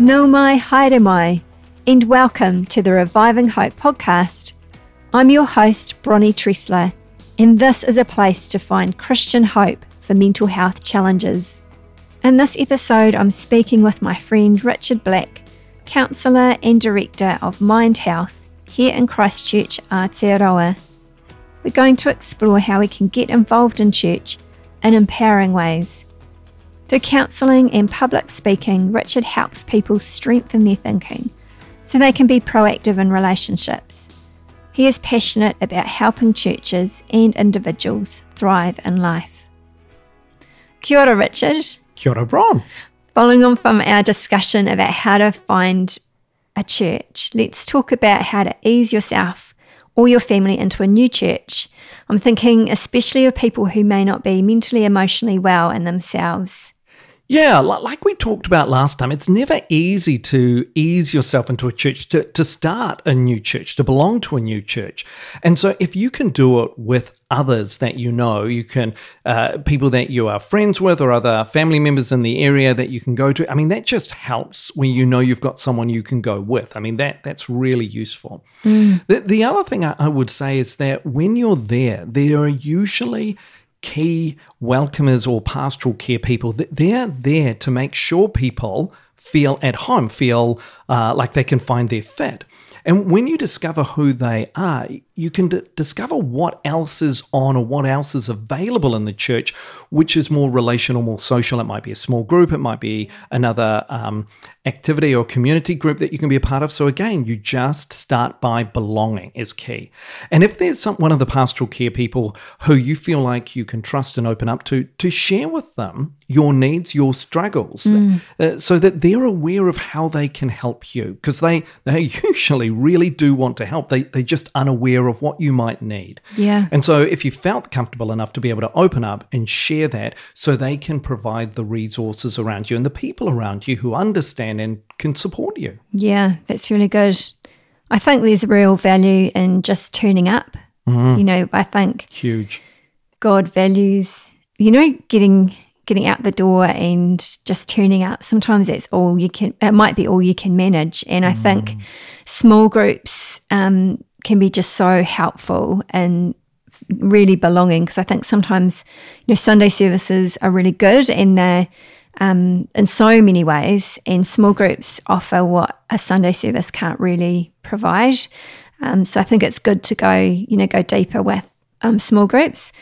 Nau mai haere mai, and welcome to the Reviving Hope podcast. I'm your host, Bronnie Tressler, and this is a place to find Christian hope for mental health challenges. In this episode, I'm speaking with my friend Richard Black, counsellor and director of Mind Health here in Christchurch, Aotearoa. We're going to explore how we can get involved in church in empowering ways through counselling and public speaking, Richard helps people strengthen their thinking so they can be proactive in relationships. He is passionate about helping churches and individuals thrive in life. Kia ora, Richard. Kia ora, Bron. Following on from our discussion about how to find a church, let's talk about how to ease yourself or your family into a new church. I'm thinking especially of people who may not be mentally, emotionally well in themselves. Yeah, like we talked about last time, it's never easy to ease yourself into a church, to, to start a new church, to belong to a new church. And so if you can do it with others that you know, you can, uh, people that you are friends with or other family members in the area that you can go to, I mean, that just helps when you know you've got someone you can go with. I mean, that that's really useful. Mm. The, the other thing I, I would say is that when you're there, there are usually key welcomers or pastoral care people, they're there to make sure people feel at home, feel uh, like they can find their fit. And when you discover who they are, you can d- discover what else is on or what else is available in the church, which is more relational, more social. It might be a small group, it might be another um, activity or community group that you can be a part of. So again, you just start by belonging is key. And if there's some, one of the pastoral care people who you feel like you can trust and open up to, to share with them your needs, your struggles, mm. uh, so that they're aware of how they can help you, because they they usually really do want to help. They they're just unaware of what you might need. Yeah. And so if you felt comfortable enough to be able to open up and share that, so they can provide the resources around you and the people around you who understand and can support you. Yeah, that's really good. I think there's real value in just turning up. Mm. You know, I think huge. God values, you know, getting getting out the door and just turning up. Sometimes it's all you can, it might be all you can manage. And I mm. think small groups um, can be just so helpful and really belonging because I think sometimes, you know, Sunday services are really good and they're um, in so many ways, and small groups offer what a Sunday service can't really provide. Um, so I think it's good to go, you know, go deeper with um, small groups.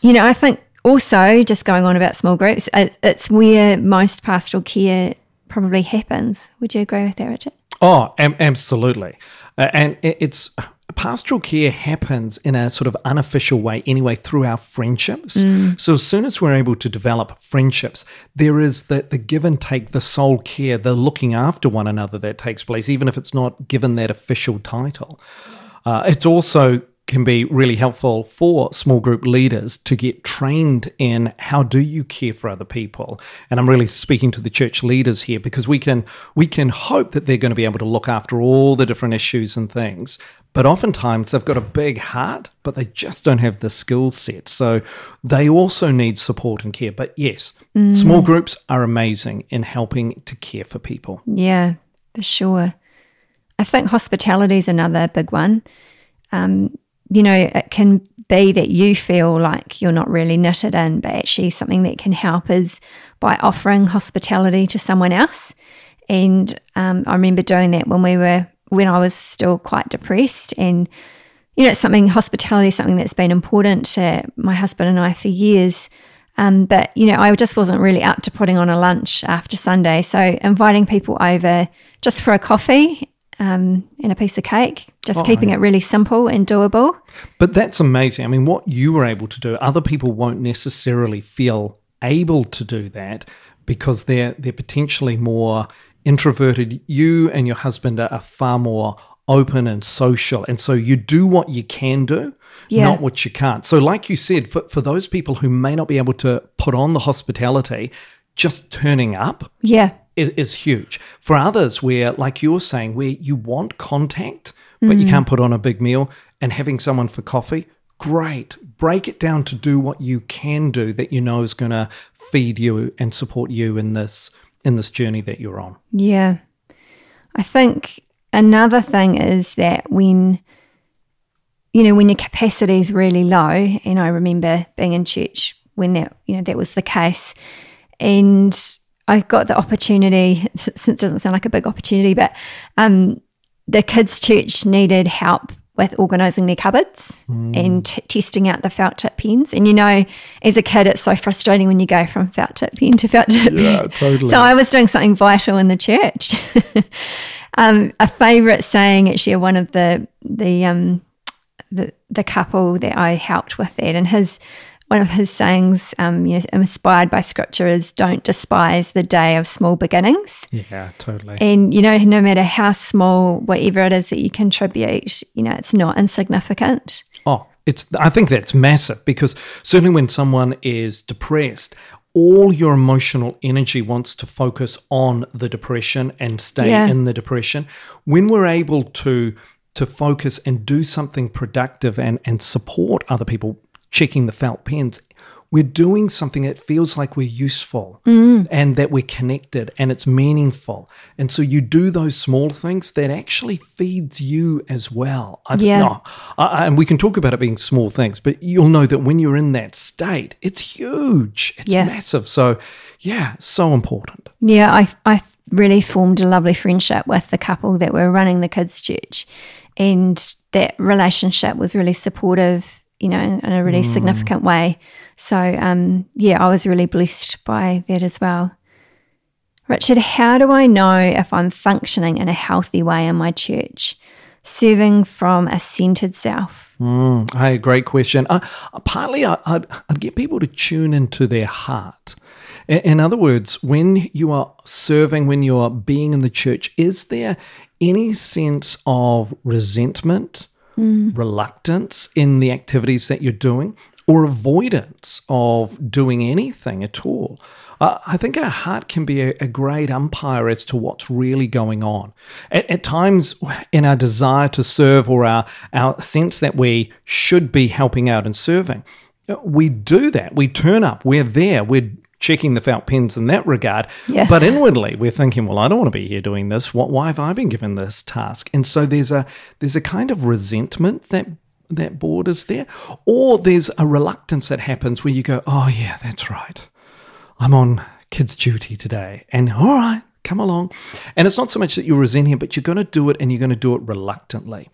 You know, I think also, just going on about small groups, it's where most pastoral care probably happens. Would you agree with that, Richard? Oh, am- absolutely. Uh, and it's pastoral care happens in a sort of unofficial way anyway through our friendships. Mm. So as soon as we're able to develop friendships, there is the, the give and take, the soul care, the looking after one another that takes place, even if it's not given that official title. Uh, it's also can be really helpful for small group leaders to get trained in how do you care for other people. And i'm really speaking to the church leaders here because we can we can hope that they're going to be able to look after all the different issues and things. But oftentimes they've got a big heart but they just don't have the skill set. So they also need support and care. But yes mm. small groups are amazing in helping to care for people. Yeah for sure. I think hospitality is another big one. Um, you know, it can be that you feel like you're not really knitted in, but actually something that can help is by offering hospitality to someone else. And um, I remember doing that when we were when I was still quite depressed, and you know, it's something hospitality is something that's been important to my husband and I for years. Um, but you know, I just wasn't really up to putting on a lunch after Sunday, so inviting people over just for a coffee um, and a piece of cake, just oh, keeping it really simple and doable. But that's amazing. I mean, what you were able to do, other people won't necessarily feel able to do that because they're they're potentially more introverted. You and your husband are, far more open and social, and so you do what you can do. Yeah. Not what you can't. So, like you said, for, for those people who may not be able to put on the hospitality, just turning up yeah is, is huge. For others, where, like you're saying, where you want contact, but mm. you can't put on a big meal and having someone for coffee, great. Break it down to do what you can do that you know is going to feed you and support you in this in this journey that you're on. Yeah, I think another thing is that when you know when your capacity is really low, and I remember being in church when that you know that was the case, and I got the opportunity. Since it doesn't sound like a big opportunity, but um, the kids' church needed help with organising their cupboards mm. and t- testing out the felt tip pens. And you know, as a kid, it's so frustrating when you go from felt tip pen to felt tip yeah, pen. totally. So I was doing something vital in the church. um, a favourite saying, actually, one of the the um, the the couple that I helped with that, and his one of his sayings, um, you know, inspired by scripture, is "Don't despise the day of small beginnings." Yeah, totally. And you know, no matter how small, whatever it is that you contribute, you know, it's not insignificant. Oh, it's. I think that's massive because certainly when someone is depressed, all your emotional energy wants to focus on the depression and stay yeah. in the depression. When we're able to to focus and do something productive and and support other people checking the felt pens, we're doing something that feels like we're useful mm. and that we're connected and it's meaningful. And so you do those small things that actually feeds you as well. I, yeah. No, I, and we can talk about it being small things, but you'll know that when you're in that state, it's huge. It's yeah. massive. So yeah, so important. Yeah, I I really formed a lovely friendship with the couple that were running the kids' church. And that relationship was really supportive you know, in a really mm. significant way. So, um, yeah, I was really blessed by that as well. Richard, how do I know if I'm functioning in a healthy way in my church, serving from a centered self? Mm, hey, great question. Uh, partly, I, would I'd get people to tune into their heart. In, in other words, when you are serving, when you are being in the church, is there any sense of resentment? Mm. reluctance in the activities that you're doing or avoidance of doing anything at all. Uh, I think our heart can be a, a, great umpire as to what's really going on. At, at, times, in our desire to serve or our, our sense that we should be helping out and serving, uh, we do that. We turn up, we're there, we're checking the felt pens in that regard. Yeah. But inwardly, we're thinking, well, I don't want to be here doing this. What, why have I been given this task? And so there's a there's a kind of resentment that that borders there, or there's a reluctance that happens where you go, oh yeah, that's right, I'm on kids' duty today, and all right, come along. And it's not so much that you resent him, but you're going to do it and you're going to do it reluctantly.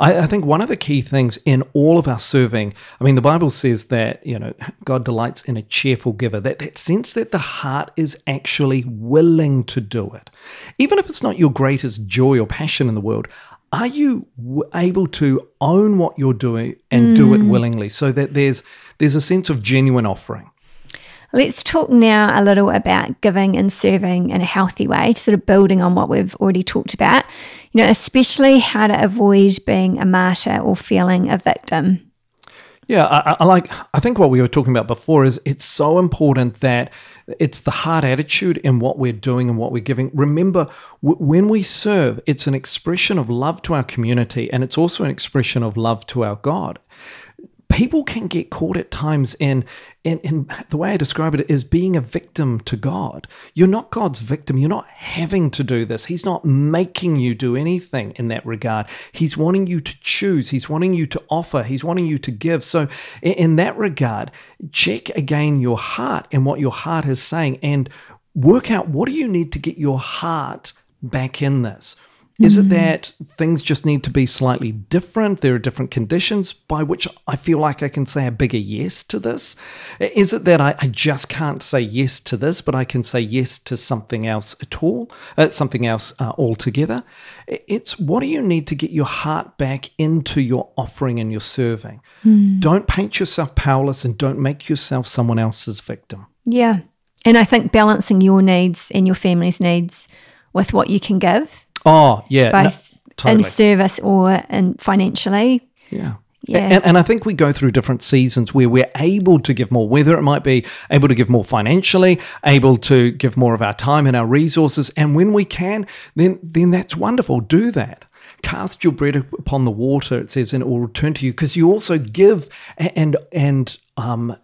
I, I, think one of the key things in all of our serving, I mean, the Bible says that, you know, God delights in a cheerful giver, that, that sense that the heart is actually willing to do it. Even if it's not your greatest joy or passion in the world, are you able to own what you're doing and mm. do it mm. willingly so that there's there's a sense of genuine offering Let's talk now a little about giving and serving in a healthy way, sort of building on what we've already talked about. You know, especially how to avoid being a martyr or feeling a victim. Yeah, I, I, like. I think what we were talking about before is it's so important that it's the heart attitude in what we're doing and what we're giving. Remember, w- when we serve, it's an expression of love to our community, and it's also an expression of love to our God people can get caught at times in, in, in the way I describe it is being a victim to God. You're not God's victim. You're not having to do this. He's not making you do anything in that regard. He's wanting you to choose. He's wanting you to offer. He's wanting you to give. So, in, in that regard, check again your heart and what your heart is saying and work out what do you need to get your heart back in this. Is mm-hmm. it that things just need to be slightly different? There are different conditions by which I feel like I can say a bigger yes to this? Is it that I, I just can't say yes to this, but I can say yes to something else at all, uh, something else uh, altogether? It's what do you need to get your heart back into your offering and your serving? Mm. Don't paint yourself powerless and don't make yourself someone else's victim. Yeah. And I think balancing your needs and your family's needs with what you can give Oh, yeah. Both no, totally. in service or in financially. Yeah. Yeah. And, and, I think we go through different seasons where we're able to give more, whether it might be able to give more financially, able to give more of our time and our resources. And when we can, then then that's wonderful. Do that. Cast your bread upon the water, it says, and it will return to you because you also give and and um,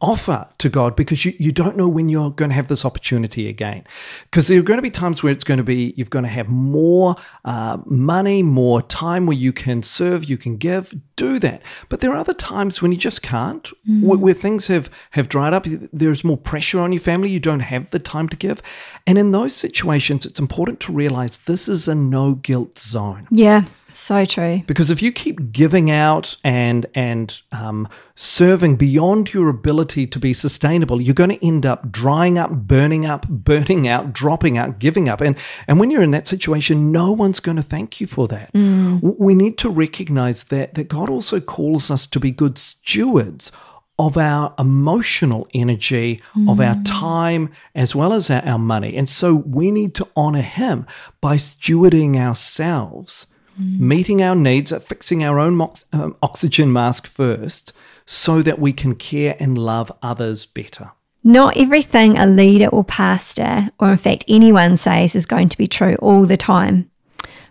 offer to God because you, you don't know when you're going to have this opportunity again. Because there are going to be times where it's going to be, you're going to have more uh, money, more time where you can serve, you can give, do that. But there are other times when you just can't, mm. where, where things have, have dried up. There's more pressure on your family. You don't have the time to give. And in those situations, it's important to realize this is a no guilt zone. Yeah. So true. Because if you keep giving out and and um, serving beyond your ability to be sustainable, you're going to end up drying up, burning up, burning out, dropping out, giving up. And and when you're in that situation, no one's going to thank you for that. Mm. We need to recognize that that God also calls us to be good stewards of our emotional energy, mm. of our mm. time, as well as our, our money. And so we need to honor Him by stewarding ourselves mm. meeting our needs, at fixing our own mo- um, oxygen mask first, so that we can care and love others better. Not everything a leader or pastor, or in fact anyone says, is going to be true all the time.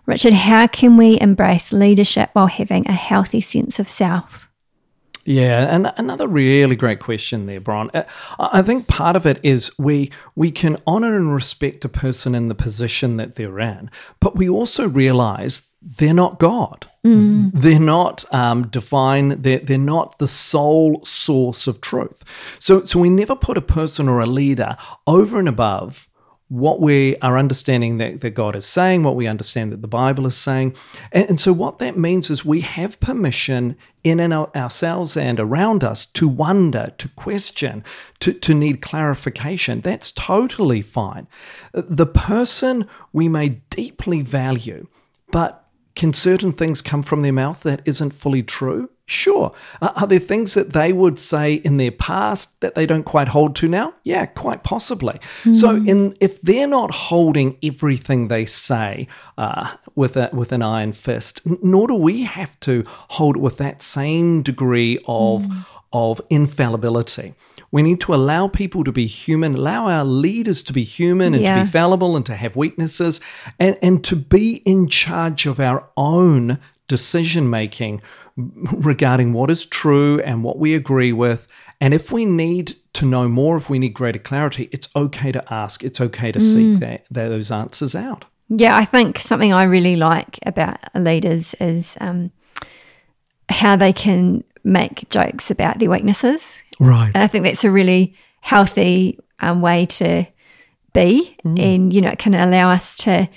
Richard, how can we embrace leadership while having a healthy sense of self? Yeah, and another really great question there, Bron. Uh, I think part of it is we we can honor and respect a person in the position that they're in, but we also realize they're not God. Mm. They're not um, divine. They're, they're not the sole source of truth. So, so we never put a person or a leader over and above what we are understanding that, that God is saying, what we understand that the Bible is saying. And, and so, what that means is we have permission in and ourselves and around us to wonder, to question, to, to need clarification. That's totally fine. The person we may deeply value, but can certain things come from their mouth that isn't fully true? Sure. Are there things that they would say in their past that they don't quite hold to now? Yeah, quite possibly. Mm. So, in if they're not holding everything they say uh, with a, with an iron fist, nor do we have to hold it with that same degree of mm. of infallibility. We need to allow people to be human, allow our leaders to be human and yeah. to be fallible and to have weaknesses and, and to be in charge of our own decision making regarding what is true and what we agree with. And if we need to know more, if we need greater clarity, it's okay to ask. It's okay to mm. seek that, those answers out. Yeah, I think something I really like about leaders is um, how they can make jokes about their weaknesses. Right. And I think that's a really healthy um, way to be. Mm. And, you know, it can allow us to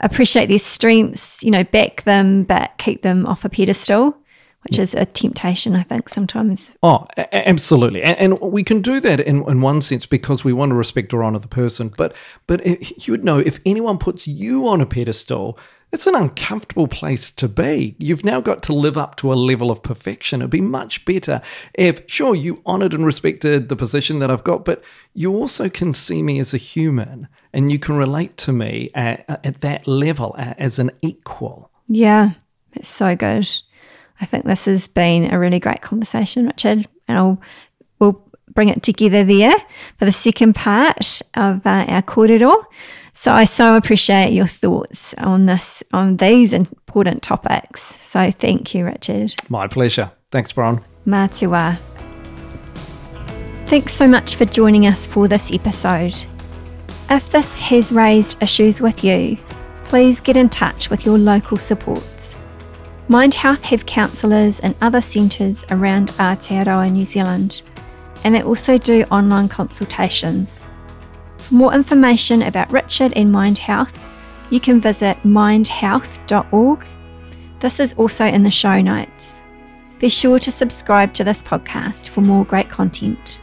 appreciate their strengths, you know, back them, but keep them off a pedestal. Which is a temptation, I think, sometimes. Oh, a- absolutely, and, and, we can do that in, in one sense because we want to respect or honor the person. But but you would know if anyone puts you on a pedestal, it's an uncomfortable place to be. You've now got to live up to a level of perfection. It'd be much better if, sure, you honored and respected the position that I've got, but you also can see me as a human and you can relate to me at, at that level as an equal. Yeah, it's so good. I think this has been a really great conversation, Richard, and I'll we'll bring it together there for the second part of uh, our kōrero. So I so appreciate your thoughts on this, on these important topics. So thank you, Richard. My pleasure. Thanks, Bron. Matua. Thanks so much for joining us for this episode. If this has raised issues with you, please get in touch with your local supports. Mind Health have counsellors and other centres around Aotearoa, New Zealand, and they also do online consultations. For more information about Richard and Mind Health, you can visit mindhealth.org. This is also in the show notes. Be sure to subscribe to this podcast for more great content.